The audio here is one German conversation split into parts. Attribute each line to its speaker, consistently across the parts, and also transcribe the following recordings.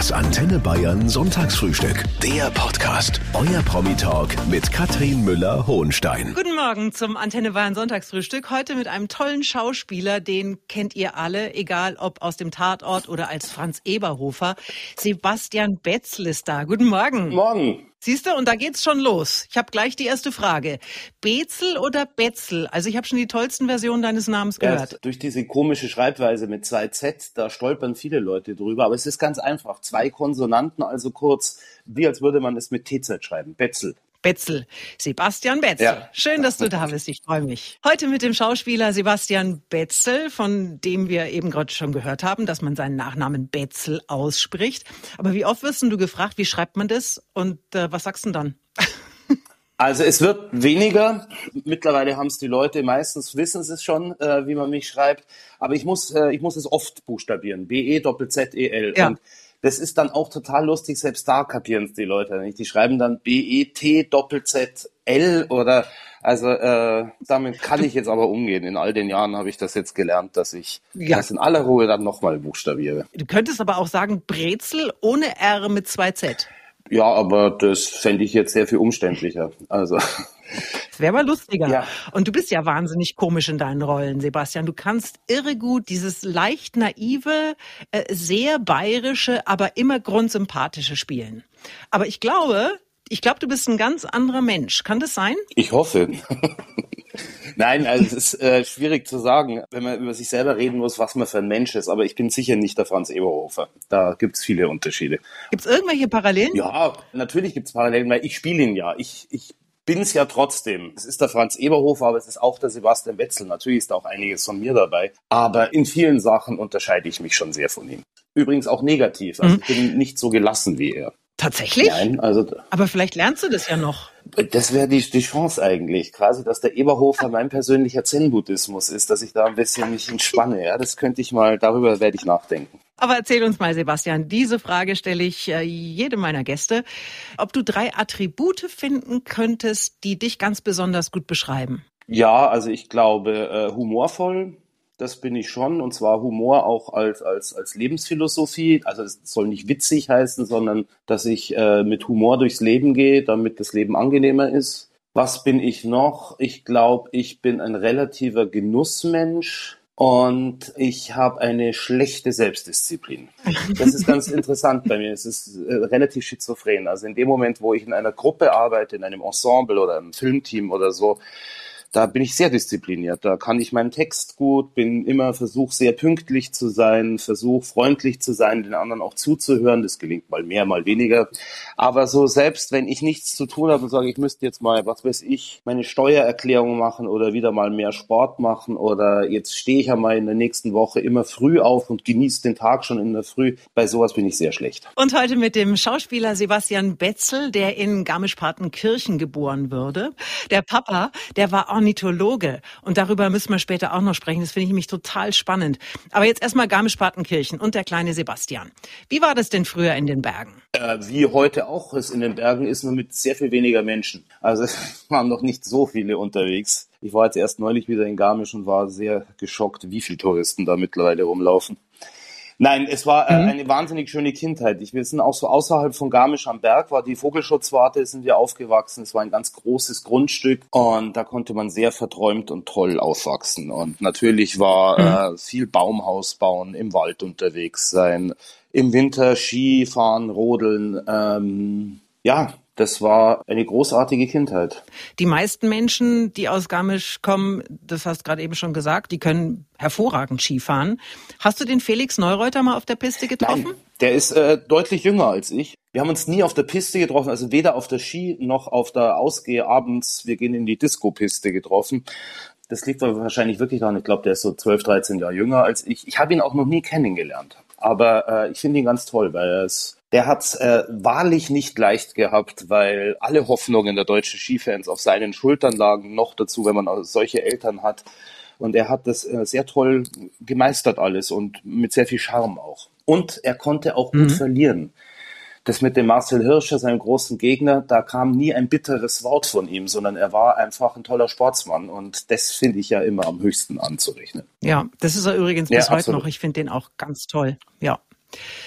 Speaker 1: Das Antenne Bayern Sonntagsfrühstück. Der Podcast. Euer Promi-Talk mit Katrin Müller-Hohenstein.
Speaker 2: Guten Morgen zum Antenne Bayern Sonntagsfrühstück. Heute mit einem tollen Schauspieler, den kennt ihr alle, egal ob aus dem Tatort oder als Franz Eberhofer. Sebastian Betzel ist da. Guten Morgen.
Speaker 3: Morgen.
Speaker 2: Siehst du, und da geht's schon los. Ich habe gleich die erste Frage. Bezel oder Betzel? Also ich habe schon die tollsten Versionen deines Namens gehört.
Speaker 3: Ja, durch diese komische Schreibweise mit zwei Z, da stolpern viele Leute drüber. Aber es ist ganz einfach. Zwei Konsonanten, also kurz, wie als würde man es mit TZ schreiben. Betzel.
Speaker 2: Betzel. Sebastian Betzel. Ja. Schön, dass du da bist. Ich freue mich. Heute mit dem Schauspieler Sebastian Betzel, von dem wir eben gerade schon gehört haben, dass man seinen Nachnamen Betzel ausspricht. Aber wie oft wirst du gefragt, wie schreibt man das? Und äh, was sagst du dann?
Speaker 3: Also es wird weniger. Mittlerweile haben es die Leute, meistens wissen sie es schon, äh, wie man mich schreibt. Aber ich muss, äh, ich muss es oft buchstabieren. B-E-Z-Z-E-L. Ja. Und das ist dann auch total lustig, selbst da kapieren es die Leute nicht. Die schreiben dann B-E-T-Doppel-Z-L oder also äh, damit kann ich jetzt aber umgehen. In all den Jahren habe ich das jetzt gelernt, dass ich ja. das in aller Ruhe dann nochmal buchstabiere.
Speaker 2: Du könntest aber auch sagen Brezel ohne R mit zwei Z.
Speaker 3: Ja, aber das fände ich jetzt sehr viel umständlicher. Also.
Speaker 2: Das wäre mal lustiger. Ja. Und du bist ja wahnsinnig komisch in deinen Rollen, Sebastian. Du kannst irre gut dieses leicht naive, äh, sehr bayerische, aber immer grundsympathische spielen. Aber ich glaube, ich glaube, du bist ein ganz anderer Mensch. Kann das sein?
Speaker 3: Ich hoffe. Nein, also es ist äh, schwierig zu sagen, wenn man über sich selber reden muss, was man für ein Mensch ist. Aber ich bin sicher nicht der Franz Eberhofer. Da gibt es viele Unterschiede.
Speaker 2: Gibt es irgendwelche Parallelen?
Speaker 3: Ja, natürlich gibt es Parallelen, weil ich spiele ihn ja. Ich, ich bin es ja trotzdem. Es ist der Franz Eberhofer, aber es ist auch der Sebastian Wetzel. Natürlich ist da auch einiges von mir dabei. Aber in vielen Sachen unterscheide ich mich schon sehr von ihm. Übrigens auch negativ. Also mhm. ich bin nicht so gelassen wie er.
Speaker 2: Tatsächlich? Nein, also. Aber vielleicht lernst du das ja noch.
Speaker 3: Das wäre die, die Chance eigentlich, quasi, dass der Eberhofer mein persönlicher Zen-Buddhismus ist, dass ich da ein bisschen mich entspanne. Ja, das könnte ich mal, darüber werde ich nachdenken.
Speaker 2: Aber erzähl uns mal, Sebastian, diese Frage stelle ich äh, jedem meiner Gäste, ob du drei Attribute finden könntest, die dich ganz besonders gut beschreiben.
Speaker 3: Ja, also ich glaube, äh, humorvoll, das bin ich schon. Und zwar Humor auch als, als, als Lebensphilosophie. Also es soll nicht witzig heißen, sondern dass ich äh, mit Humor durchs Leben gehe, damit das Leben angenehmer ist. Was bin ich noch? Ich glaube, ich bin ein relativer Genussmensch. Und ich habe eine schlechte Selbstdisziplin. Das ist ganz interessant bei mir. Es ist äh, relativ schizophren. Also in dem Moment, wo ich in einer Gruppe arbeite, in einem Ensemble oder einem Filmteam oder so, da bin ich sehr diszipliniert. Da kann ich meinen Text gut, bin immer versuch sehr pünktlich zu sein, versuch freundlich zu sein, den anderen auch zuzuhören. Das gelingt mal mehr, mal weniger. Aber so selbst wenn ich nichts zu tun habe und sage, ich müsste jetzt mal, was weiß ich, meine Steuererklärung machen oder wieder mal mehr Sport machen oder jetzt stehe ich ja mal in der nächsten Woche immer früh auf und genieße den Tag schon in der Früh. Bei sowas bin ich sehr schlecht.
Speaker 2: Und heute mit dem Schauspieler Sebastian Betzel, der in Garmisch-Partenkirchen geboren wurde. Der Papa, der war auch Ornithologe. Und darüber müssen wir später auch noch sprechen. Das finde ich nämlich total spannend. Aber jetzt erstmal Garmisch-Partenkirchen und der kleine Sebastian. Wie war das denn früher in den Bergen?
Speaker 3: Äh, wie heute auch es in den Bergen ist, nur mit sehr viel weniger Menschen. Also es waren noch nicht so viele unterwegs. Ich war jetzt erst neulich wieder in Garmisch und war sehr geschockt, wie viele Touristen da mittlerweile rumlaufen. Nein, es war äh, mhm. eine wahnsinnig schöne Kindheit. Ich, wir sind auch so außerhalb von Garmisch am Berg, war die Vogelschutzwarte, sind wir aufgewachsen. Es war ein ganz großes Grundstück und da konnte man sehr verträumt und toll aufwachsen. Und natürlich war mhm. äh, viel Baumhaus bauen, im Wald unterwegs sein, im Winter Ski fahren, rodeln. Ähm, ja, das war eine großartige Kindheit.
Speaker 2: Die meisten Menschen, die aus Garmisch kommen, das hast du gerade eben schon gesagt, die können hervorragend Skifahren. Hast du den Felix Neureuter mal auf der Piste getroffen?
Speaker 3: Nein, der ist äh, deutlich jünger als ich. Wir haben uns nie auf der Piste getroffen, also weder auf der Ski noch auf der Ausgehe abends. Wir gehen in die Disco-Piste getroffen. Das liegt wahrscheinlich wirklich daran. Ich glaube, der ist so 12, 13 Jahre jünger als ich. Ich habe ihn auch noch nie kennengelernt. Aber äh, ich finde ihn ganz toll, weil er ist der hat äh, wahrlich nicht leicht gehabt, weil alle Hoffnungen der deutschen Skifans auf seinen Schultern lagen, noch dazu, wenn man solche Eltern hat. Und er hat das äh, sehr toll gemeistert alles und mit sehr viel Charme auch. Und er konnte auch gut mhm. verlieren. Das mit dem Marcel Hirscher, seinem großen Gegner, da kam nie ein bitteres Wort von ihm, sondern er war einfach ein toller Sportsmann. Und das finde ich ja immer am höchsten anzurechnen.
Speaker 2: Ja, das ist er übrigens bis ja, heute noch. Ich finde den auch ganz toll. Ja.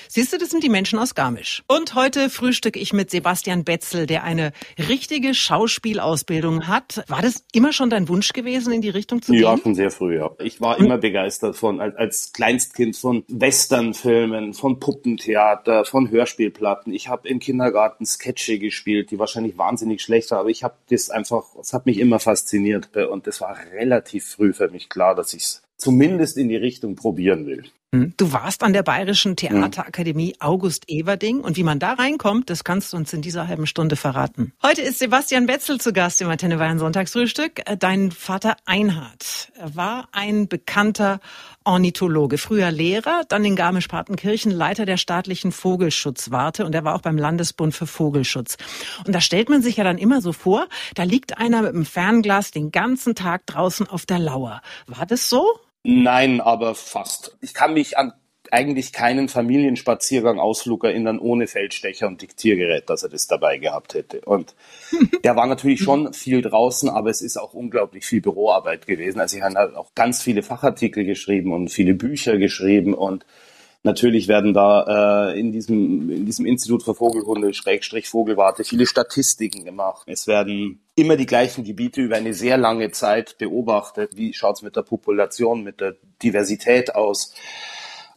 Speaker 2: Siehst du, das sind die Menschen aus Garmisch. Und heute frühstücke ich mit Sebastian Betzel, der eine richtige Schauspielausbildung hat. War das immer schon dein Wunsch gewesen, in die Richtung zu gehen?
Speaker 3: Ja, schon sehr früh, ja. Ich war immer begeistert von, als, als Kleinstkind von Westernfilmen, von Puppentheater, von Hörspielplatten. Ich habe im Kindergarten Sketche gespielt, die wahrscheinlich wahnsinnig schlecht waren, aber ich habe das einfach, es hat mich immer fasziniert und das war relativ früh für mich klar, dass ich es zumindest in die Richtung probieren will.
Speaker 2: Hm. Du warst an der Bayerischen Theaterakademie August Everding und wie man da reinkommt, das kannst du uns in dieser halben Stunde verraten. Heute ist Sebastian Wetzel zu Gast im Antenne Bayern Sonntagsfrühstück. Äh, dein Vater Einhard war ein bekannter Ornithologe, früher Lehrer, dann in Garmisch-Partenkirchen Leiter der staatlichen Vogelschutzwarte und er war auch beim Landesbund für Vogelschutz. Und da stellt man sich ja dann immer so vor, da liegt einer mit dem Fernglas den ganzen Tag draußen auf der Lauer. War das so?
Speaker 3: Nein, aber fast. Ich kann mich an eigentlich keinen Familienspaziergang, Ausflug erinnern ohne Feldstecher und Diktiergerät, dass er das dabei gehabt hätte. Und der war natürlich schon viel draußen, aber es ist auch unglaublich viel Büroarbeit gewesen. Also ich habe halt auch ganz viele Fachartikel geschrieben und viele Bücher geschrieben und Natürlich werden da äh, in, diesem, in diesem Institut für Vogelhunde, Schrägstrich Vogelwarte, viele Statistiken gemacht. Es werden immer die gleichen Gebiete über eine sehr lange Zeit beobachtet. Wie schaut's mit der Population, mit der Diversität aus?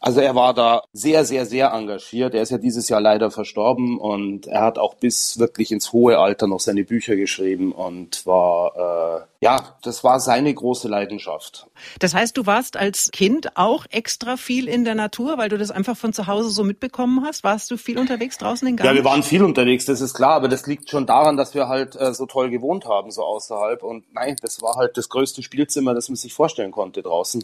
Speaker 3: Also er war da sehr, sehr, sehr engagiert. Er ist ja dieses Jahr leider verstorben und er hat auch bis wirklich ins hohe Alter noch seine Bücher geschrieben und war, äh, ja, das war seine große Leidenschaft.
Speaker 2: Das heißt, du warst als Kind auch extra viel in der Natur, weil du das einfach von zu Hause so mitbekommen hast? Warst du viel unterwegs draußen in Garmisch?
Speaker 3: Ja, wir waren viel unterwegs, das ist klar, aber das liegt schon daran, dass wir halt äh, so toll gewohnt haben, so außerhalb. Und nein, das war halt das größte Spielzimmer, das man sich vorstellen konnte draußen.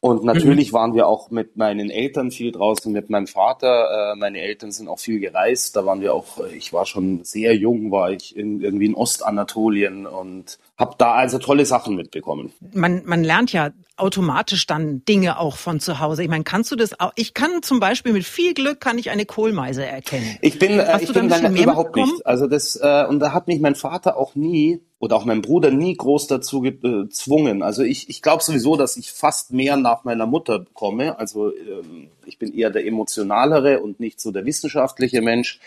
Speaker 3: Und natürlich mhm. waren wir auch mit meinen Eltern viel draußen, mit meinem Vater. Äh, meine Eltern sind auch viel gereist. Da waren wir auch, äh, ich war schon sehr jung, war ich in, irgendwie in Ostanatolien und habe da also tolle Sachen mitbekommen.
Speaker 2: Man, man lernt ja automatisch dann Dinge auch von zu Hause. Ich meine, kannst du das auch? Ich kann zum Beispiel mit viel Glück kann ich eine Kohlmeise erkennen.
Speaker 3: Ich bin, äh, ich bin dann überhaupt nicht. Also das äh, und da hat mich mein Vater auch nie oder auch mein Bruder nie groß dazu gezwungen. Also ich, ich glaube sowieso, dass ich fast mehr nach meiner Mutter komme. Also ähm, ich bin eher der emotionalere und nicht so der wissenschaftliche Mensch.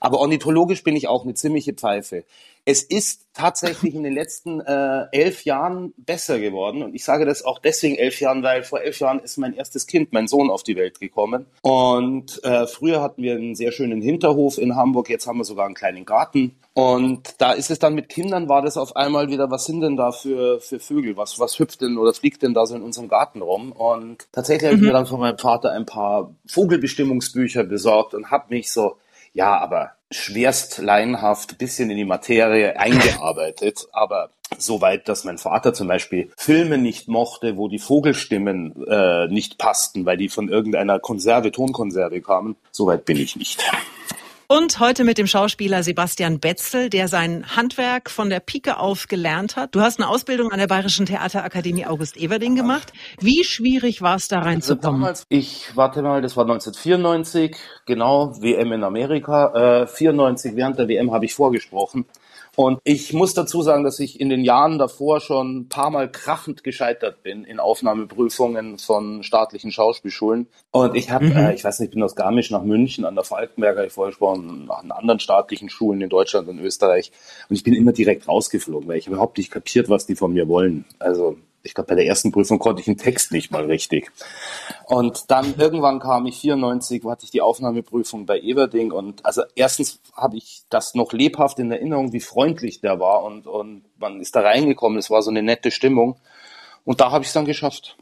Speaker 3: Aber ornithologisch bin ich auch eine ziemliche Pfeife. Es ist tatsächlich in den letzten äh, elf Jahren besser geworden. Und ich sage das auch deswegen elf Jahren, weil vor elf Jahren ist mein erstes Kind, mein Sohn, auf die Welt gekommen. Und äh, früher hatten wir einen sehr schönen Hinterhof in Hamburg. Jetzt haben wir sogar einen kleinen Garten. Und da ist es dann mit Kindern, war das auf einmal wieder, was sind denn da für, für Vögel? Was, was hüpft denn oder fliegt denn da so in unserem Garten rum? Und tatsächlich mhm. habe ich mir dann von meinem Vater ein paar Vogelbestimmungsbücher besorgt und habe mich so, ja, aber schwerst laienhaft bisschen in die Materie eingearbeitet, aber so weit, dass mein Vater zum Beispiel Filme nicht mochte, wo die Vogelstimmen äh, nicht passten, weil die von irgendeiner Konserve, Tonkonserve kamen. So weit bin ich nicht.
Speaker 2: Und heute mit dem Schauspieler Sebastian Betzel, der sein Handwerk von der Pike auf gelernt hat. Du hast eine Ausbildung an der Bayerischen Theaterakademie August Everding gemacht. Wie schwierig war es da reinzukommen?
Speaker 3: Also damals, ich warte mal, das war 1994, genau, WM in Amerika. Äh, 94, während der WM habe ich vorgesprochen. Und ich muss dazu sagen, dass ich in den Jahren davor schon ein paar Mal krachend gescheitert bin in Aufnahmeprüfungen von staatlichen Schauspielschulen. Und ich habe, mhm. äh, ich weiß nicht, ich bin aus Garmisch nach München an der Falkenberger, ich vorgesprochen, nach anderen staatlichen Schulen in Deutschland und Österreich. Und ich bin immer direkt rausgeflogen, weil ich überhaupt nicht kapiert, was die von mir wollen. Also ich glaube, bei der ersten Prüfung konnte ich einen Text nicht mal richtig. Und dann irgendwann kam ich 94, hatte ich die Aufnahmeprüfung bei Everding und also erstens habe ich das noch lebhaft in Erinnerung, wie freundlich der war und, und man ist da reingekommen, es war so eine nette Stimmung. Und da habe ich es dann geschafft.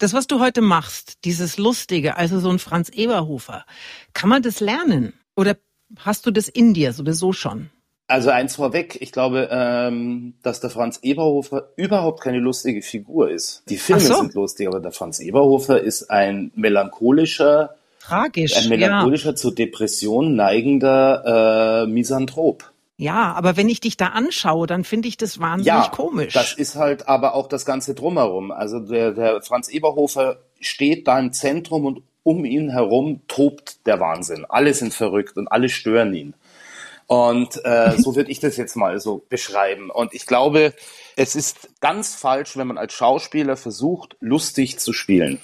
Speaker 2: Das, was du heute machst, dieses Lustige, also so ein Franz Eberhofer, kann man das lernen? Oder hast du das in dir sowieso schon?
Speaker 3: Also eins vorweg, ich glaube, ähm, dass der Franz Eberhofer überhaupt keine lustige Figur ist. Die Filme so. sind lustig, aber der Franz Eberhofer ist ein melancholischer,
Speaker 2: Tragisch,
Speaker 3: ein melancholischer ja. zur Depression neigender äh, Misanthrop.
Speaker 2: Ja, aber wenn ich dich da anschaue, dann finde ich das wahnsinnig ja, komisch.
Speaker 3: Das ist halt aber auch das Ganze drumherum. Also der, der Franz Eberhofer steht da im Zentrum und um ihn herum tobt der Wahnsinn. Alle sind verrückt und alle stören ihn. Und äh, so würde ich das jetzt mal so beschreiben. Und ich glaube, es ist ganz falsch, wenn man als Schauspieler versucht, lustig zu spielen.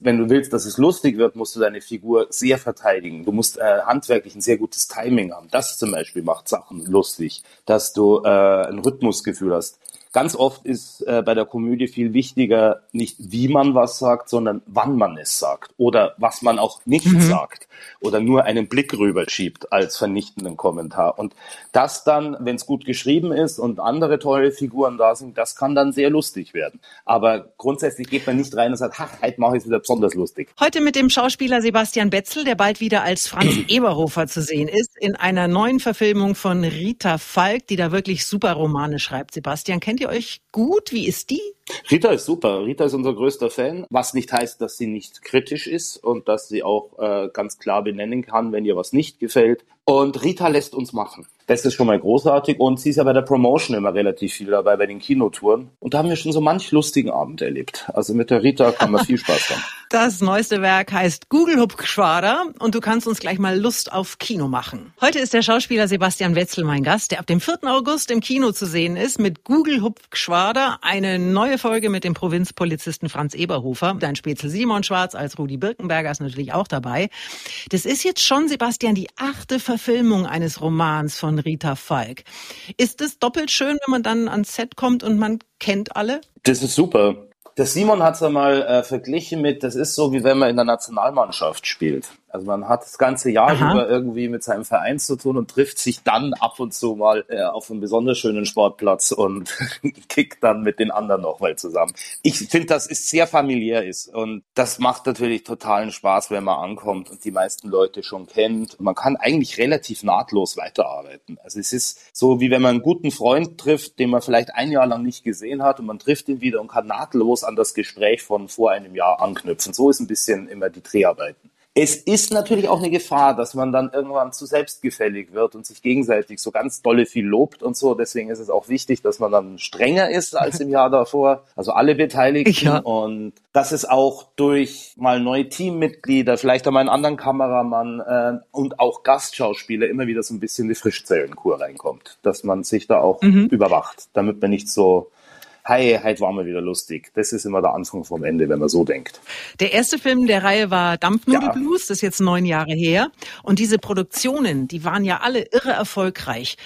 Speaker 3: wenn du willst, dass es lustig wird, musst du deine Figur sehr verteidigen. Du musst äh, handwerklich ein sehr gutes Timing haben. Das zum Beispiel macht Sachen lustig, dass du äh, ein Rhythmusgefühl hast. Ganz oft ist äh, bei der Komödie viel wichtiger, nicht wie man was sagt, sondern wann man es sagt oder was man auch nicht mhm. sagt oder nur einen Blick rüberschiebt als vernichtenden Kommentar. Und das dann, wenn es gut geschrieben ist und andere tolle Figuren da sind, das kann dann sehr lustig werden. Aber grundsätzlich geht man nicht rein und sagt, ach, heute mache ich es wieder besonders lustig.
Speaker 2: Heute mit dem Schauspieler Sebastian Betzel, der bald wieder als Franz Eberhofer zu sehen ist, in einer neuen Verfilmung von Rita Falk, die da wirklich super Romane schreibt. Sebastian, kennt ihr euch gut? Wie ist die?
Speaker 3: Rita ist super. Rita ist unser größter Fan, was nicht heißt, dass sie nicht kritisch ist und dass sie auch äh, ganz klar benennen kann, wenn ihr was nicht gefällt. Und Rita lässt uns machen. Das ist schon mal großartig und sie ist ja bei der Promotion immer relativ viel dabei, bei den Kinotouren. Und da haben wir schon so manch lustigen Abend erlebt. Also mit der Rita kann man viel Spaß haben.
Speaker 2: Das neueste Werk heißt Google Hubschwader und du kannst uns gleich mal Lust auf Kino machen. Heute ist der Schauspieler Sebastian Wetzel mein Gast, der ab dem 4. August im Kino zu sehen ist mit Google Hubschwader, eine neue Folge mit dem Provinzpolizisten Franz Eberhofer. Dein Spätzle Simon Schwarz als Rudi Birkenberger ist natürlich auch dabei. Das ist jetzt schon, Sebastian, die achte Verfilmung eines Romans von Rita Falk. Ist es doppelt schön, wenn man dann ans Set kommt und man kennt alle?
Speaker 3: Das ist super. Der Simon hat es einmal äh, verglichen mit, das ist so, wie wenn man in der Nationalmannschaft spielt. Also man hat das ganze Jahr Aha. über irgendwie mit seinem Verein zu tun und trifft sich dann ab und zu mal äh, auf einem besonders schönen Sportplatz und kickt dann mit den anderen noch mal zusammen. Ich finde, das ist sehr familiär ist und das macht natürlich totalen Spaß, wenn man ankommt und die meisten Leute schon kennt. Man kann eigentlich relativ nahtlos weiterarbeiten. Also es ist so, wie wenn man einen guten Freund trifft, den man vielleicht ein Jahr lang nicht gesehen hat und man trifft ihn wieder und kann nahtlos an das Gespräch von vor einem Jahr anknüpfen. So ist ein bisschen immer die Dreharbeiten. Es ist natürlich auch eine Gefahr, dass man dann irgendwann zu selbstgefällig wird und sich gegenseitig so ganz dolle viel lobt und so. Deswegen ist es auch wichtig, dass man dann strenger ist als im Jahr davor. Also alle Beteiligten. Ja. Und dass es auch durch mal neue Teammitglieder, vielleicht einmal einen anderen Kameramann äh, und auch Gastschauspieler immer wieder so ein bisschen die Frischzellenkur reinkommt. Dass man sich da auch mhm. überwacht, damit man nicht so hey, heute waren wir wieder lustig. Das ist immer der Anfang vom Ende, wenn man so denkt.
Speaker 2: Der erste Film der Reihe war Dampfnudelblues, ja. das ist jetzt neun Jahre her. Und diese Produktionen, die waren ja alle irre erfolgreich.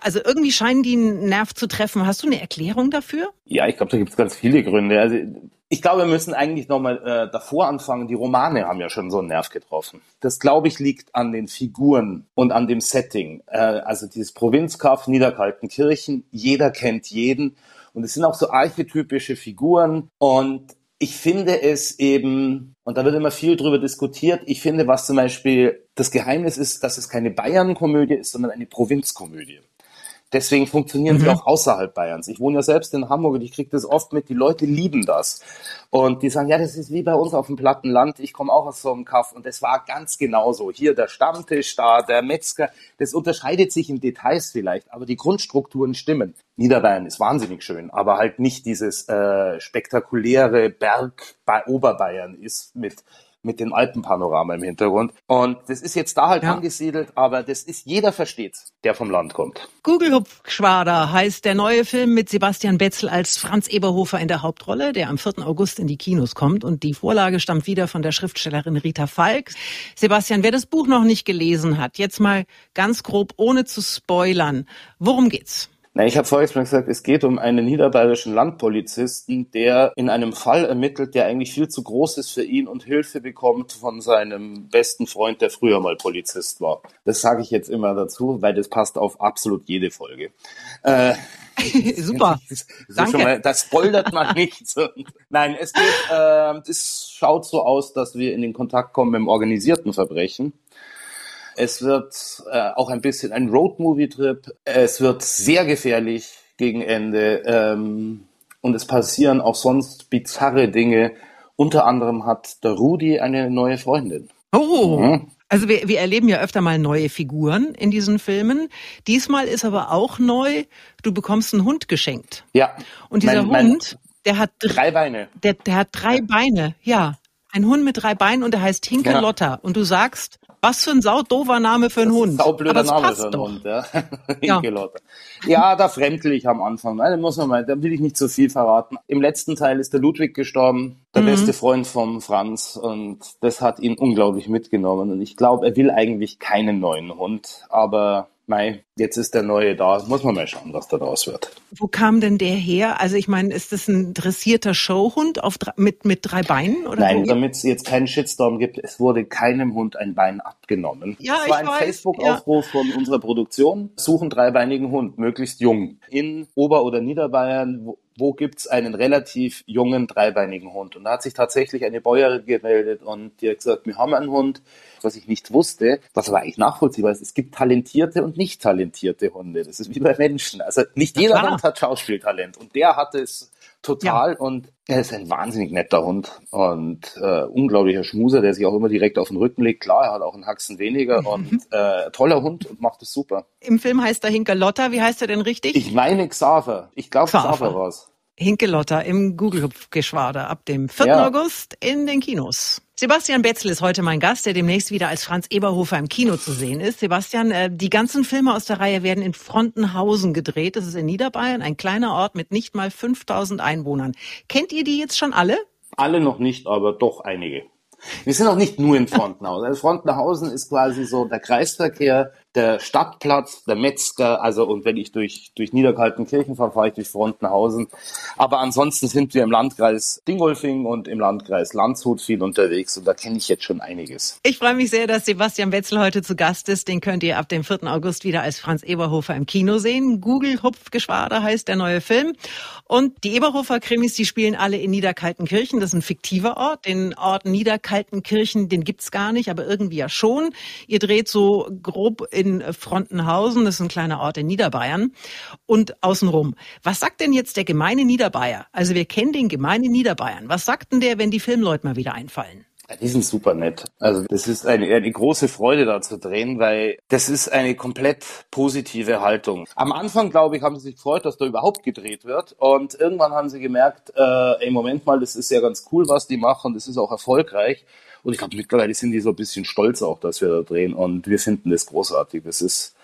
Speaker 2: Also irgendwie scheinen die einen Nerv zu treffen. Hast du eine Erklärung dafür?
Speaker 3: Ja, ich glaube, da gibt es ganz viele Gründe. Also ich glaube, wir müssen eigentlich nochmal äh, davor anfangen. Die Romane haben ja schon so einen Nerv getroffen. Das, glaube ich, liegt an den Figuren und an dem Setting. Äh, also dieses Provinzkauf, Niederkaltenkirchen, jeder kennt jeden. Und es sind auch so archetypische Figuren. Und ich finde es eben, und da wird immer viel drüber diskutiert, ich finde, was zum Beispiel das Geheimnis ist, dass es keine Bayern-Komödie ist, sondern eine Provinzkomödie. Deswegen funktionieren mhm. sie auch außerhalb Bayerns. Ich wohne ja selbst in Hamburg und ich kriege das oft mit. Die Leute lieben das. Und die sagen, ja, das ist wie bei uns auf dem platten Land. Ich komme auch aus so einem Kaff und das war ganz genauso. Hier der Stammtisch, da der Metzger. Das unterscheidet sich in Details vielleicht, aber die Grundstrukturen stimmen. Niederbayern ist wahnsinnig schön, aber halt nicht dieses äh, spektakuläre Berg bei Oberbayern ist mit mit dem Alpenpanorama im Hintergrund. Und das ist jetzt da halt ja. angesiedelt, aber das ist, jeder versteht's, der vom Land kommt.
Speaker 2: Google Hupfschwader heißt der neue Film mit Sebastian Betzel als Franz Eberhofer in der Hauptrolle, der am 4. August in die Kinos kommt. Und die Vorlage stammt wieder von der Schriftstellerin Rita Falk. Sebastian, wer das Buch noch nicht gelesen hat, jetzt mal ganz grob, ohne zu spoilern, worum geht's?
Speaker 3: Na, ich habe vorhin gesagt, es geht um einen niederbayerischen Landpolizisten, der in einem Fall ermittelt, der eigentlich viel zu groß ist für ihn und Hilfe bekommt von seinem besten Freund, der früher mal Polizist war. Das sage ich jetzt immer dazu, weil das passt auf absolut jede Folge.
Speaker 2: Äh, Super.
Speaker 3: Danke. Mal, das spoilert man nicht. Nein, es geht, äh, es schaut so aus, dass wir in den Kontakt kommen mit dem organisierten Verbrechen. Es wird äh, auch ein bisschen ein Road-Movie-Trip. Es wird sehr gefährlich gegen Ende. Ähm, und es passieren auch sonst bizarre Dinge. Unter anderem hat der Rudi eine neue Freundin.
Speaker 2: Oh. Mhm. Also wir, wir erleben ja öfter mal neue Figuren in diesen Filmen. Diesmal ist aber auch neu, du bekommst einen Hund geschenkt.
Speaker 3: Ja.
Speaker 2: Und dieser mein, Hund, der hat
Speaker 3: drei Beine.
Speaker 2: Der, der hat drei Beine, ja. Ein Hund mit drei Beinen und der heißt Hinkelotta. Ja. Und du sagst, was für ein saudover Name für einen Hund.
Speaker 3: Saublöder Name für einen doch. Hund, ja. ja. ja, da fremdel ich am Anfang. Da muss man mal, da will ich nicht zu viel verraten. Im letzten Teil ist der Ludwig gestorben. der mhm. beste Freund vom Franz und das hat ihn unglaublich mitgenommen und ich glaube, er will eigentlich keinen neuen Hund, aber Mei, jetzt ist der neue da. Muss man mal schauen, was da draus wird.
Speaker 2: Wo kam denn der her? Also ich meine, ist das ein dressierter Showhund auf, mit, mit drei Beinen? Oder
Speaker 3: Nein, damit es jetzt keinen Shitstorm gibt, es wurde keinem Hund ein Bein abgenommen. Ja, es war ein Facebook-Aufruf ja. von unserer Produktion. Suchen dreibeinigen Hund, möglichst jung. In Ober- oder Niederbayern, wo, wo gibt's einen relativ jungen dreibeinigen Hund? Und da hat sich tatsächlich eine Bäuerin gemeldet und die hat gesagt, wir haben einen Hund, was ich nicht wusste, was aber eigentlich nachvollziehbar ist. Es gibt talentierte und nicht talentierte Hunde. Das ist wie bei Menschen. Also nicht jeder Hund hat Schauspieltalent und der hat es total ja. und er ist ein wahnsinnig netter Hund und äh, unglaublicher Schmuser, der sich auch immer direkt auf den Rücken legt. Klar, er hat auch einen Haxen weniger und äh, toller Hund und macht es super.
Speaker 2: Im Film heißt er Hinkerlotta. Wie heißt er denn richtig?
Speaker 3: Ich meine Xaver. Ich glaube Xaver war's.
Speaker 2: Hinkelotter im Google-Geschwader ab dem 4. Ja. August in den Kinos. Sebastian Betzel ist heute mein Gast, der demnächst wieder als Franz Eberhofer im Kino zu sehen ist. Sebastian, äh, die ganzen Filme aus der Reihe werden in Frontenhausen gedreht. Das ist in Niederbayern, ein kleiner Ort mit nicht mal 5000 Einwohnern. Kennt ihr die jetzt schon alle?
Speaker 3: Alle noch nicht, aber doch einige. Wir sind auch nicht nur in Frontenhausen. Also Frontenhausen ist quasi so der Kreisverkehr der Stadtplatz, der Metzger, also und wenn ich durch, durch Niederkaltenkirchen fahre, fahre ich durch Frontenhausen. Aber ansonsten sind wir im Landkreis Dingolfing und im Landkreis Landshut viel unterwegs und da kenne ich jetzt schon einiges.
Speaker 2: Ich freue mich sehr, dass Sebastian Wetzel heute zu Gast ist. Den könnt ihr ab dem 4. August wieder als Franz Eberhofer im Kino sehen. Google Hupfgeschwader heißt der neue Film. Und die Eberhofer Krimis, die spielen alle in Niederkaltenkirchen. Das ist ein fiktiver Ort. Den Ort Niederkaltenkirchen, den gibt's gar nicht, aber irgendwie ja schon. Ihr dreht so grob in Frontenhausen, das ist ein kleiner Ort in Niederbayern, und außenrum. Was sagt denn jetzt der gemeine Niederbayer? Also wir kennen den gemeinen Niederbayern. Was sagt denn der, wenn die Filmleute mal wieder einfallen?
Speaker 3: Die sind super nett. Also das ist eine, eine große Freude da zu drehen, weil das ist eine komplett positive Haltung. Am Anfang, glaube ich, haben sie sich gefreut, dass da überhaupt gedreht wird. Und irgendwann haben sie gemerkt, äh, ey, Moment mal, das ist ja ganz cool, was die machen, das ist auch erfolgreich. Und ich glaube, mittlerweile sind die so ein bisschen stolz auch, dass wir da drehen. Und wir finden das großartig. Das ist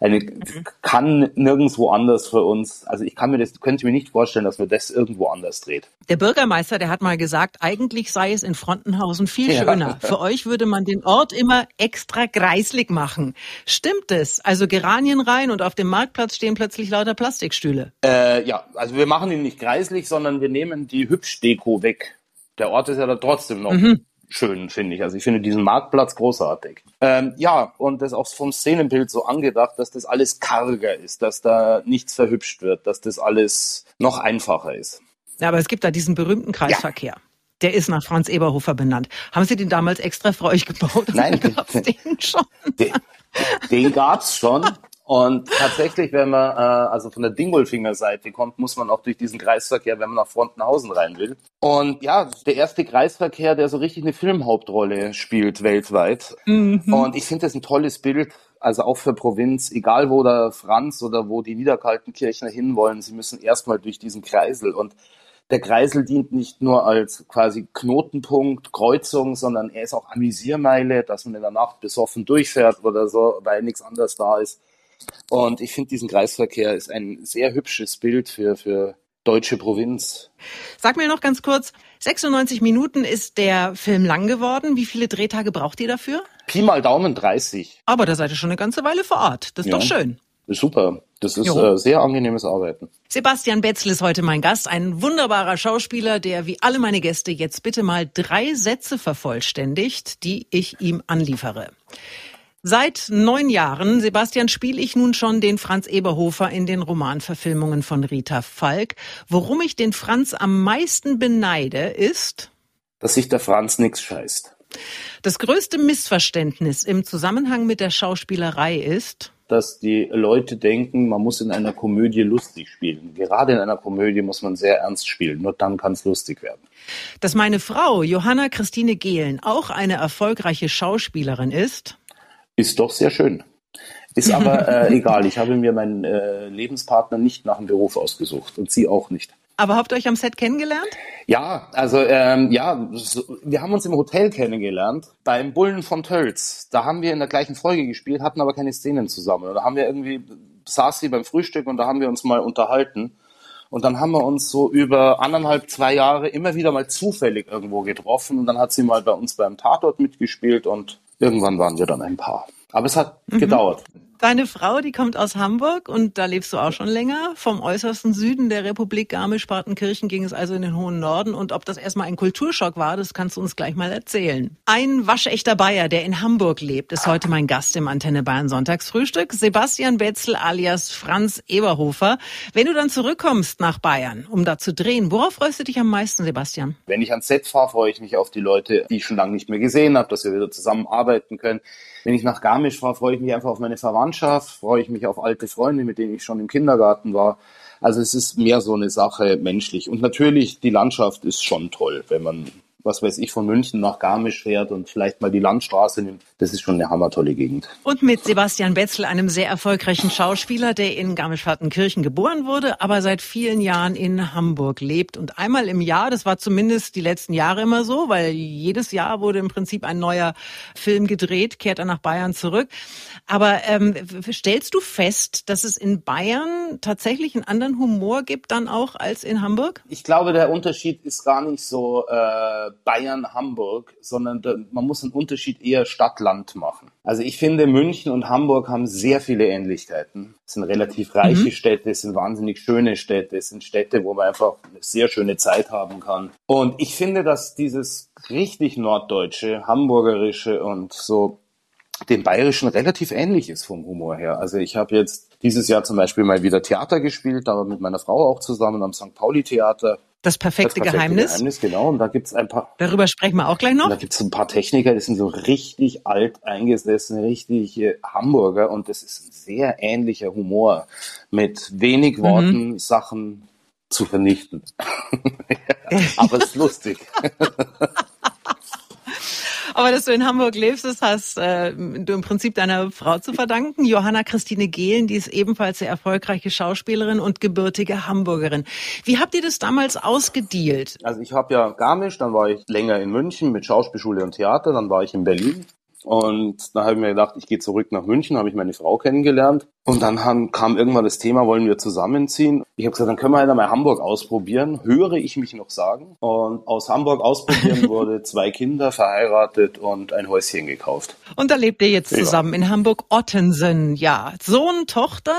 Speaker 3: eine, mhm. kann nirgendwo anders für uns. Also ich kann mir das, könnte mir nicht vorstellen, dass wir das irgendwo anders dreht.
Speaker 2: Der Bürgermeister, der hat mal gesagt, eigentlich sei es in Frontenhausen viel schöner. Ja. Für euch würde man den Ort immer extra kreislig machen. Stimmt es? Also Geranien rein und auf dem Marktplatz stehen plötzlich lauter Plastikstühle.
Speaker 3: Äh, ja, also wir machen ihn nicht kreislig, sondern wir nehmen die Hübschdeko weg. Der Ort ist ja da trotzdem noch. Mhm schön, finde ich. Also ich finde diesen Marktplatz großartig. Ähm, ja, und das auch vom Szenenbild so angedacht, dass das alles karger ist, dass da nichts verhübscht wird, dass das alles noch einfacher ist.
Speaker 2: Ja, aber es gibt da diesen berühmten Kreisverkehr. Ja. Der ist nach Franz Eberhofer benannt. Haben Sie den damals extra für euch gebaut?
Speaker 3: Nein, den, schon? Den, den gab's schon. Und tatsächlich, wenn man äh, also von der Dingolfinger Seite kommt, muss man auch durch diesen Kreisverkehr, wenn man nach Frontenhausen rein will. Und ja, der erste Kreisverkehr, der so richtig eine Filmhauptrolle spielt weltweit. Mhm. Und ich finde das ein tolles Bild, also auch für Provinz, egal wo der Franz oder wo die Niederkaltenkirchner hinwollen, sie müssen erstmal durch diesen Kreisel. Und der Kreisel dient nicht nur als quasi Knotenpunkt, Kreuzung, sondern er ist auch Amüsiermeile, dass man in der Nacht besoffen durchfährt oder so, weil nichts anderes da ist. Und ich finde, diesen Kreisverkehr ist ein sehr hübsches Bild für, für deutsche Provinz.
Speaker 2: Sag mir noch ganz kurz, 96 Minuten ist der Film lang geworden. Wie viele Drehtage braucht ihr dafür?
Speaker 3: Pi mal Daumen 30.
Speaker 2: Aber da seid ihr schon eine ganze Weile vor Ort. Das ist ja. doch schön.
Speaker 3: Super. Das ist äh, sehr angenehmes Arbeiten.
Speaker 2: Sebastian Betzel ist heute mein Gast, ein wunderbarer Schauspieler, der wie alle meine Gäste jetzt bitte mal drei Sätze vervollständigt, die ich ihm anliefere. Seit neun Jahren, Sebastian, spiele ich nun schon den Franz Eberhofer in den Romanverfilmungen von Rita Falk. Worum ich den Franz am meisten beneide, ist,
Speaker 3: dass sich der Franz nix scheißt.
Speaker 2: Das größte Missverständnis im Zusammenhang mit der Schauspielerei ist,
Speaker 3: dass die Leute denken, man muss in einer Komödie lustig spielen. Gerade in einer Komödie muss man sehr ernst spielen, nur dann kann es lustig werden.
Speaker 2: Dass meine Frau, Johanna Christine Gehlen, auch eine erfolgreiche Schauspielerin ist,
Speaker 3: ist doch sehr schön. Ist aber äh, egal. Ich habe mir meinen äh, Lebenspartner nicht nach dem Beruf ausgesucht und sie auch nicht.
Speaker 2: Aber habt ihr euch am Set kennengelernt?
Speaker 3: Ja, also ähm, ja, so, wir haben uns im Hotel kennengelernt beim Bullen von Tölz. Da haben wir in der gleichen Folge gespielt, hatten aber keine Szenen zusammen. Und da haben wir irgendwie saß sie beim Frühstück und da haben wir uns mal unterhalten. Und dann haben wir uns so über anderthalb, zwei Jahre immer wieder mal zufällig irgendwo getroffen. Und dann hat sie mal bei uns beim Tatort mitgespielt und irgendwann waren wir dann ein Paar. Aber es hat mhm. gedauert.
Speaker 2: Deine Frau, die kommt aus Hamburg und da lebst du auch schon länger. Vom äußersten Süden der Republik Garmisch-Partenkirchen ging es also in den hohen Norden. Und ob das erstmal ein Kulturschock war, das kannst du uns gleich mal erzählen. Ein waschechter Bayer, der in Hamburg lebt, ist heute mein Gast im Antenne Bayern Sonntagsfrühstück. Sebastian Betzel alias Franz Eberhofer. Wenn du dann zurückkommst nach Bayern, um da zu drehen, worauf freust du dich am meisten, Sebastian?
Speaker 3: Wenn ich ans Set fahre, freue ich mich auf die Leute, die ich schon lange nicht mehr gesehen habe, dass wir wieder zusammenarbeiten können. Wenn ich nach Garmisch fahre, freue ich mich einfach auf meine Verwandtschaft, freue ich mich auf alte Freunde, mit denen ich schon im Kindergarten war. Also es ist mehr so eine Sache menschlich. Und natürlich, die Landschaft ist schon toll, wenn man was weiß ich, von München nach Garmisch fährt und vielleicht mal die Landstraße nimmt, das ist schon eine hammertolle Gegend.
Speaker 2: Und mit Sebastian Betzel, einem sehr erfolgreichen Schauspieler, der in Garmisch-Partenkirchen geboren wurde, aber seit vielen Jahren in Hamburg lebt. Und einmal im Jahr, das war zumindest die letzten Jahre immer so, weil jedes Jahr wurde im Prinzip ein neuer Film gedreht, kehrt er nach Bayern zurück. Aber ähm, stellst du fest, dass es in Bayern tatsächlich einen anderen Humor gibt dann auch als in Hamburg?
Speaker 3: Ich glaube, der Unterschied ist gar nicht so äh, Bayern-Hamburg, sondern da, man muss einen Unterschied eher Stadt-Land machen. Also ich finde, München und Hamburg haben sehr viele Ähnlichkeiten. Es sind relativ reiche mhm. Städte, es sind wahnsinnig schöne Städte, es sind Städte, wo man einfach eine sehr schöne Zeit haben kann. Und ich finde, dass dieses richtig norddeutsche, hamburgerische und so dem Bayerischen relativ ähnlich ist vom Humor her. Also ich habe jetzt dieses Jahr zum Beispiel mal wieder Theater gespielt, aber mit meiner Frau auch zusammen am St. Pauli Theater.
Speaker 2: Das perfekte, das perfekte Geheimnis.
Speaker 3: Geheimnis, genau. Und da gibt's ein paar.
Speaker 2: Darüber sprechen wir auch gleich noch.
Speaker 3: Da gibt's ein paar Techniker, die sind so richtig alt eingesessene, richtig Hamburger und das ist ein sehr ähnlicher Humor mit wenig Worten mhm. Sachen zu vernichten. Aber es ist lustig.
Speaker 2: Aber dass du in Hamburg lebst, das hast äh, du im Prinzip deiner Frau zu verdanken. Johanna Christine Gehlen, die ist ebenfalls sehr erfolgreiche Schauspielerin und gebürtige Hamburgerin. Wie habt ihr das damals ausgedealt?
Speaker 3: Also ich habe ja Garmisch, dann war ich länger in München mit Schauspielschule und Theater, dann war ich in Berlin. Und da habe ich mir gedacht, ich gehe zurück nach München, habe ich meine Frau kennengelernt. Und dann haben, kam irgendwann das Thema, wollen wir zusammenziehen? Ich habe gesagt, dann können wir halt mal Hamburg ausprobieren. Höre ich mich noch sagen. Und aus Hamburg ausprobieren wurde zwei Kinder verheiratet und ein Häuschen gekauft.
Speaker 2: Und da lebt ihr jetzt ja. zusammen in Hamburg-Ottensen. Ja, Sohn, Tochter.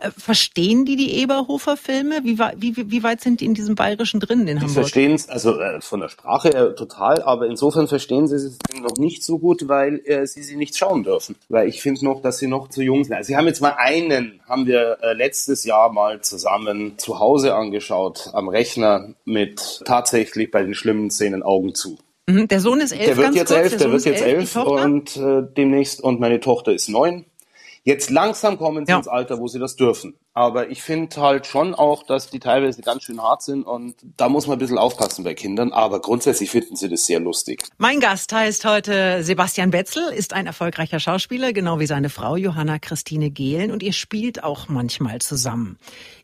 Speaker 2: Äh, verstehen die die Eberhofer-Filme? Wie, wie, wie weit sind die in diesem Bayerischen drin in Hamburg?
Speaker 3: Die verstehen es, also äh, von der Sprache her total, aber insofern verstehen sie es noch nicht so gut, weil äh, sie sie nicht schauen dürfen. Weil ich finde noch, dass sie noch zu jung sind. Also sie haben jetzt mal einen haben wir äh, letztes Jahr mal zusammen zu Hause angeschaut am Rechner mit tatsächlich bei den schlimmen Szenen Augen zu.
Speaker 2: Mhm, der Sohn ist elf.
Speaker 3: Der wird jetzt kurz, elf, der, der wird jetzt elf, elf und äh, demnächst und meine Tochter ist neun. Jetzt langsam kommen sie ja. ins Alter, wo sie das dürfen. Aber ich finde halt schon auch, dass die teilweise ganz schön hart sind und da muss man ein bisschen aufpassen bei Kindern. Aber grundsätzlich finden sie das sehr lustig.
Speaker 2: Mein Gast heißt heute Sebastian Betzel, ist ein erfolgreicher Schauspieler, genau wie seine Frau Johanna Christine Gehlen und ihr spielt auch manchmal zusammen.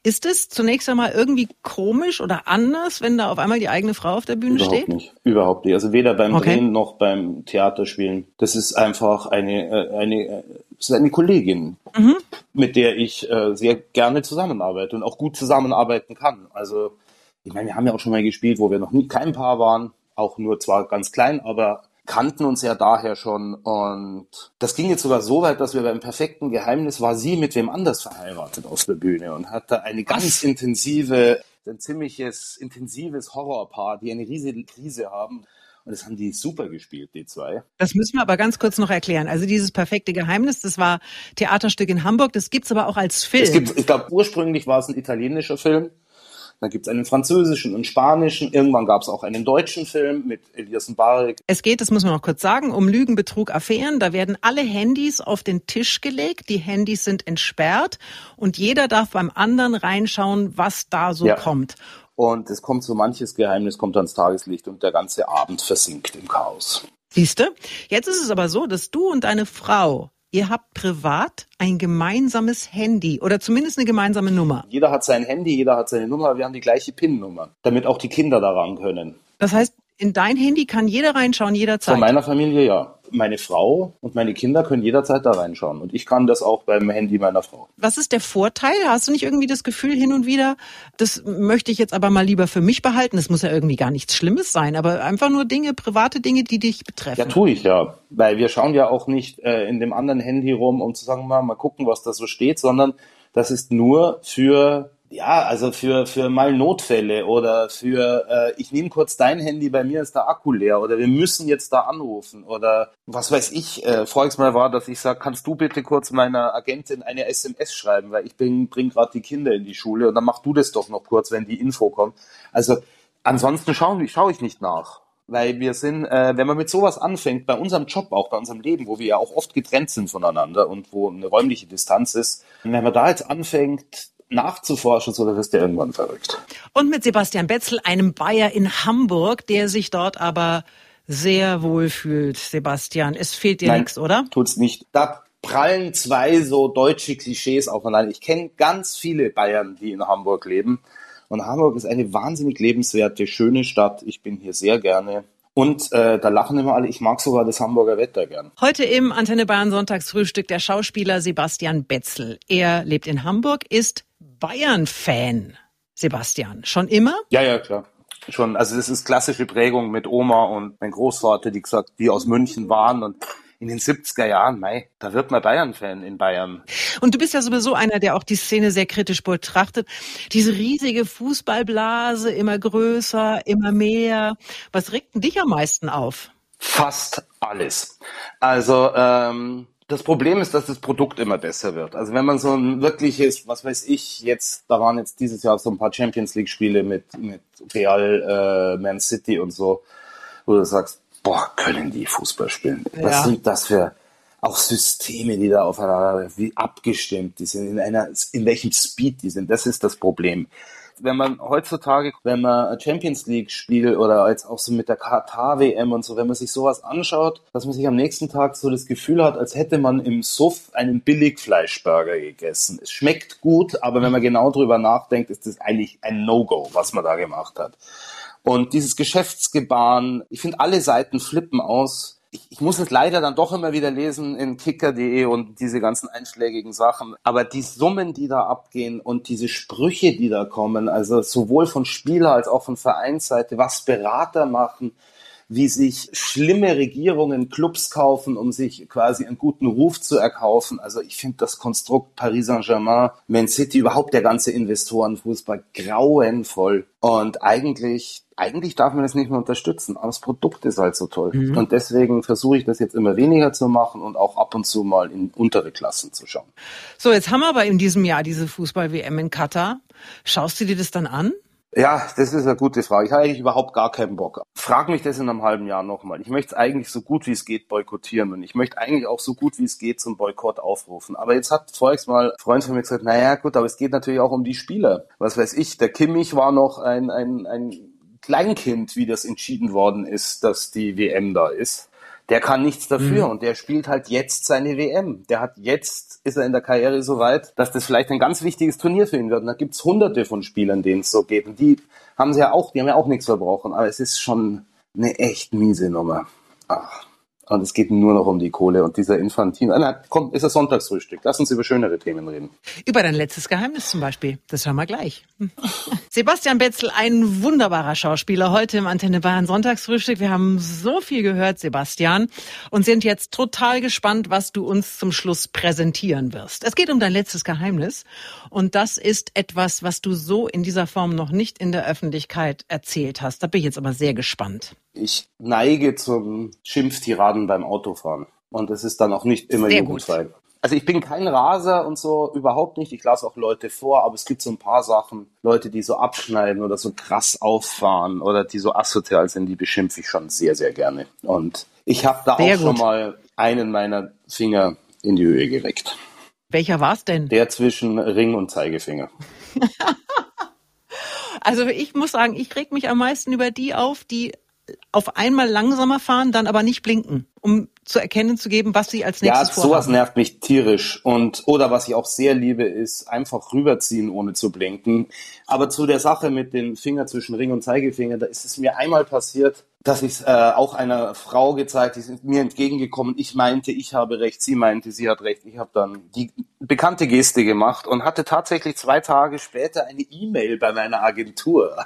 Speaker 2: Ist es zunächst einmal irgendwie komisch oder anders, wenn da auf einmal die eigene Frau auf der Bühne
Speaker 3: Überhaupt
Speaker 2: steht?
Speaker 3: Nicht. Überhaupt nicht. Also weder beim okay. Drehen noch beim Theaterspielen. Das ist einfach eine, äh, eine, äh, ist eine Kollegin, mhm. Mit der ich äh, sehr gerne zusammenarbeite und auch gut zusammenarbeiten kann. Also ich meine, wir haben ja auch schon mal gespielt, wo wir noch nie kein Paar waren, auch nur zwar ganz klein, aber kannten uns ja daher schon und das ging jetzt sogar so weit, dass wir beim perfekten Geheimnis war sie mit wem anders verheiratet auf der Bühne und hatte eine ganz intensive, ein ziemliches intensives Horrorpaar, die eine riesige Krise haben. Und das haben die super gespielt, die zwei.
Speaker 2: Das müssen wir aber ganz kurz noch erklären. Also dieses perfekte Geheimnis, das war Theaterstück in Hamburg, das gibt's aber auch als Film. Es
Speaker 3: gibt, ich glaube, ursprünglich war es ein italienischer Film. Dann gibt es einen französischen und spanischen. Irgendwann gab es auch einen deutschen Film mit Elias Mbarek.
Speaker 2: Es geht, das muss man noch kurz sagen, um Lügen, Betrug, Affären. Da werden alle Handys auf den Tisch gelegt. Die Handys sind entsperrt und jeder darf beim anderen reinschauen, was da so ja. kommt.
Speaker 3: Und es kommt so manches Geheimnis kommt ans Tageslicht und der ganze Abend versinkt im Chaos.
Speaker 2: Siehste? Jetzt ist es aber so, dass du und deine Frau Ihr habt privat ein gemeinsames Handy oder zumindest eine gemeinsame Nummer.
Speaker 3: Jeder hat sein Handy, jeder hat seine Nummer, wir haben die gleiche PIN-Nummer, damit auch die Kinder daran können.
Speaker 2: Das heißt, in dein Handy kann jeder reinschauen, jederzeit.
Speaker 3: Von meiner Familie ja. Meine Frau und meine Kinder können jederzeit da reinschauen. Und ich kann das auch beim Handy meiner Frau.
Speaker 2: Was ist der Vorteil? Hast du nicht irgendwie das Gefühl hin und wieder, das möchte ich jetzt aber mal lieber für mich behalten? Das muss ja irgendwie gar nichts Schlimmes sein, aber einfach nur Dinge, private Dinge, die dich betreffen.
Speaker 3: Ja, tue ich ja. Weil wir schauen ja auch nicht äh, in dem anderen Handy rum, um zu sagen, mal, mal gucken, was da so steht, sondern das ist nur für ja, also für, für mal Notfälle oder für, äh, ich nehme kurz dein Handy, bei mir ist der Akku leer oder wir müssen jetzt da anrufen oder was weiß ich. Äh, voriges Mal war, dass ich sage, kannst du bitte kurz meiner Agentin eine SMS schreiben, weil ich bin, bring gerade die Kinder in die Schule und dann mach du das doch noch kurz, wenn die Info kommt. Also ansonsten schaue schau ich nicht nach. Weil wir sind, äh, wenn man mit sowas anfängt, bei unserem Job, auch bei unserem Leben, wo wir ja auch oft getrennt sind voneinander und wo eine räumliche Distanz ist, wenn man da jetzt anfängt, nachzuforschen, so da wirst du irgendwann verrückt.
Speaker 2: Und mit Sebastian Betzel, einem Bayer in Hamburg, der sich dort aber sehr wohl fühlt, Sebastian. Es fehlt dir nichts, oder?
Speaker 3: Tut's nicht. Da prallen zwei so deutsche Klischees aufeinander. Ich kenne ganz viele Bayern, die in Hamburg leben. Und Hamburg ist eine wahnsinnig lebenswerte, schöne Stadt. Ich bin hier sehr gerne. Und äh, da lachen immer alle, ich mag sogar das Hamburger Wetter gern.
Speaker 2: Heute im Antenne Bayern Sonntagsfrühstück der Schauspieler Sebastian Betzel. Er lebt in Hamburg, ist Bayern-Fan, Sebastian. Schon immer?
Speaker 3: Ja, ja, klar. Schon. Also das ist klassische Prägung mit Oma und mein Großvater, die gesagt, die aus München waren und in den 70er Jahren, mei, da wird man Bayern-Fan in Bayern.
Speaker 2: Und du bist ja sowieso einer, der auch die Szene sehr kritisch betrachtet. Diese riesige Fußballblase, immer größer, immer mehr. Was regt denn dich am meisten auf?
Speaker 3: Fast alles. Also ähm, das Problem ist, dass das Produkt immer besser wird. Also wenn man so ein wirkliches, was weiß ich, jetzt, da waren jetzt dieses Jahr so ein paar Champions League Spiele mit, mit Real, äh, Man City und so, wo du sagst, boah, können die Fußball spielen. Ja. Was sind das für auch Systeme, die da aufeinander, wie abgestimmt die sind, in einer, in welchem Speed die sind. Das ist das Problem wenn man heutzutage, wenn man Champions League spielt oder jetzt auch so mit der Katar WM und so, wenn man sich sowas anschaut, dass man sich am nächsten Tag so das Gefühl hat, als hätte man im Suff einen Billigfleischburger gegessen. Es schmeckt gut, aber wenn man genau drüber nachdenkt, ist das eigentlich ein No-Go, was man da gemacht hat. Und dieses Geschäftsgebaren, ich finde alle Seiten flippen aus ich, ich muss es leider dann doch immer wieder lesen in kicker.de und diese ganzen einschlägigen Sachen. Aber die Summen, die da abgehen und diese Sprüche, die da kommen, also sowohl von Spieler als auch von Vereinsseite, was Berater machen, wie sich schlimme Regierungen Clubs kaufen, um sich quasi einen guten Ruf zu erkaufen. Also ich finde das Konstrukt Paris Saint-Germain, Man City, überhaupt der ganze Investorenfußball grauenvoll. Und eigentlich, eigentlich darf man das nicht mehr unterstützen, aber das Produkt ist halt so toll. Mhm. Und deswegen versuche ich das jetzt immer weniger zu machen und auch ab und zu mal in untere Klassen zu schauen.
Speaker 2: So, jetzt haben wir aber in diesem Jahr diese Fußball-WM in Katar. Schaust du dir das dann an?
Speaker 3: Ja, das ist eine gute Frage. Ich habe eigentlich überhaupt gar keinen Bock. Frag mich das in einem halben Jahr nochmal. Ich möchte es eigentlich so gut wie es geht boykottieren und ich möchte eigentlich auch so gut wie es geht zum Boykott aufrufen. Aber jetzt hat voriges Mal ein Freund von mir gesagt, naja gut, aber es geht natürlich auch um die Spieler. Was weiß ich, der Kimmich war noch ein, ein, ein Kleinkind, wie das entschieden worden ist, dass die WM da ist der kann nichts dafür mhm. und der spielt halt jetzt seine WM. Der hat jetzt, ist er in der Karriere so weit, dass das vielleicht ein ganz wichtiges Turnier für ihn wird. Und da gibt's hunderte von Spielern, denen es so geht. Und die haben sie ja auch, die haben ja auch nichts verbrochen, aber es ist schon eine echt miese Nummer. Ach. Und es geht nur noch um die Kohle und dieser Infantin. Na, komm, ist das Sonntagsfrühstück. Lass uns über schönere Themen reden.
Speaker 2: Über dein letztes Geheimnis zum Beispiel. Das hören wir gleich. Sebastian Betzel, ein wunderbarer Schauspieler, heute im Antenne Bayern Sonntagsfrühstück. Wir haben so viel gehört, Sebastian, und sind jetzt total gespannt, was du uns zum Schluss präsentieren wirst. Es geht um dein letztes Geheimnis. Und das ist etwas, was du so in dieser Form noch nicht in der Öffentlichkeit erzählt hast. Da bin ich jetzt aber sehr gespannt.
Speaker 3: Ich neige zum Schimpftiraden beim Autofahren. Und es ist dann auch nicht immer Sehr jugendfrei. Also ich bin kein Raser und so, überhaupt nicht. Ich lasse auch Leute vor, aber es gibt so ein paar Sachen, Leute, die so abschneiden oder so krass auffahren oder die so asozial sind, die beschimpfe ich schon sehr, sehr gerne. Und ich habe da sehr auch gut. schon mal einen meiner Finger in die Höhe gereckt.
Speaker 2: Welcher war es denn?
Speaker 3: Der zwischen Ring und Zeigefinger.
Speaker 2: also ich muss sagen, ich reg mich am meisten über die auf, die auf einmal langsamer fahren, dann aber nicht blinken, um zu erkennen zu geben, was sie als nächstes
Speaker 3: ja, vorhaben. Ja, sowas nervt mich tierisch. Und oder was ich auch sehr liebe, ist einfach rüberziehen, ohne zu blinken. Aber zu der Sache mit den Finger zwischen Ring und Zeigefinger, da ist es mir einmal passiert. Dass ich es äh, auch einer Frau gezeigt, die ist mir entgegengekommen. Ich meinte, ich habe recht, sie meinte, sie hat recht. Ich habe dann die bekannte Geste gemacht und hatte tatsächlich zwei Tage später eine E-Mail bei meiner Agentur,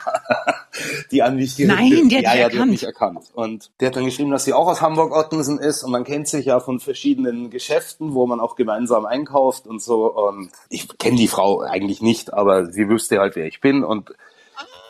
Speaker 3: die an mich
Speaker 2: gerichtet Nein, die hat,
Speaker 3: ja,
Speaker 2: ja, die
Speaker 3: hat mich erkannt. Und der hat dann geschrieben, dass sie auch aus Hamburg-Ottensen ist und man kennt sich ja von verschiedenen Geschäften, wo man auch gemeinsam einkauft und so. Und ich kenne die Frau eigentlich nicht, aber sie wüsste halt, wer ich bin und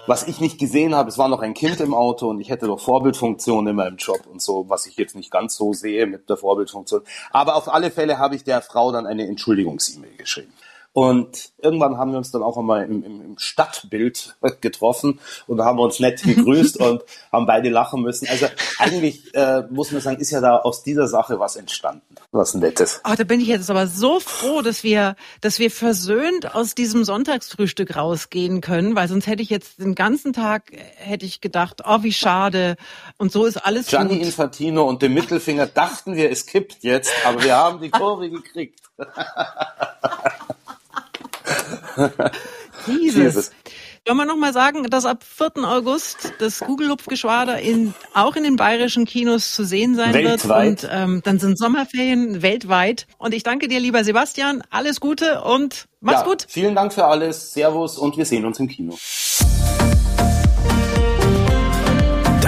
Speaker 3: was ich nicht gesehen habe, es war noch ein Kind im Auto und ich hätte doch Vorbildfunktion in meinem Job und so, was ich jetzt nicht ganz so sehe mit der Vorbildfunktion. Aber auf alle Fälle habe ich der Frau dann eine Entschuldigungs-E-Mail geschrieben. Und irgendwann haben wir uns dann auch einmal im, im, im Stadtbild getroffen und haben uns nett gegrüßt und haben beide lachen müssen. Also eigentlich äh, muss man sagen, ist ja da aus dieser Sache was entstanden, was Nettes.
Speaker 2: Oh, da bin ich jetzt aber so froh, dass wir, dass wir versöhnt aus diesem Sonntagsfrühstück rausgehen können, weil sonst hätte ich jetzt den ganzen Tag hätte ich gedacht, oh wie schade. Und so ist alles
Speaker 3: Gianni
Speaker 2: gut.
Speaker 3: Infantino und dem Mittelfinger dachten wir, es kippt jetzt, aber wir haben die Kurve gekriegt.
Speaker 2: Jesus. Wollen wir nochmal sagen, dass ab 4. August das Google-Hupfgeschwader in, auch in den bayerischen Kinos zu sehen sein
Speaker 3: weltweit.
Speaker 2: wird. Und ähm, dann sind Sommerferien weltweit. Und ich danke dir, lieber Sebastian. Alles Gute und mach's
Speaker 3: ja,
Speaker 2: gut.
Speaker 3: Vielen Dank für alles. Servus und wir sehen uns im Kino.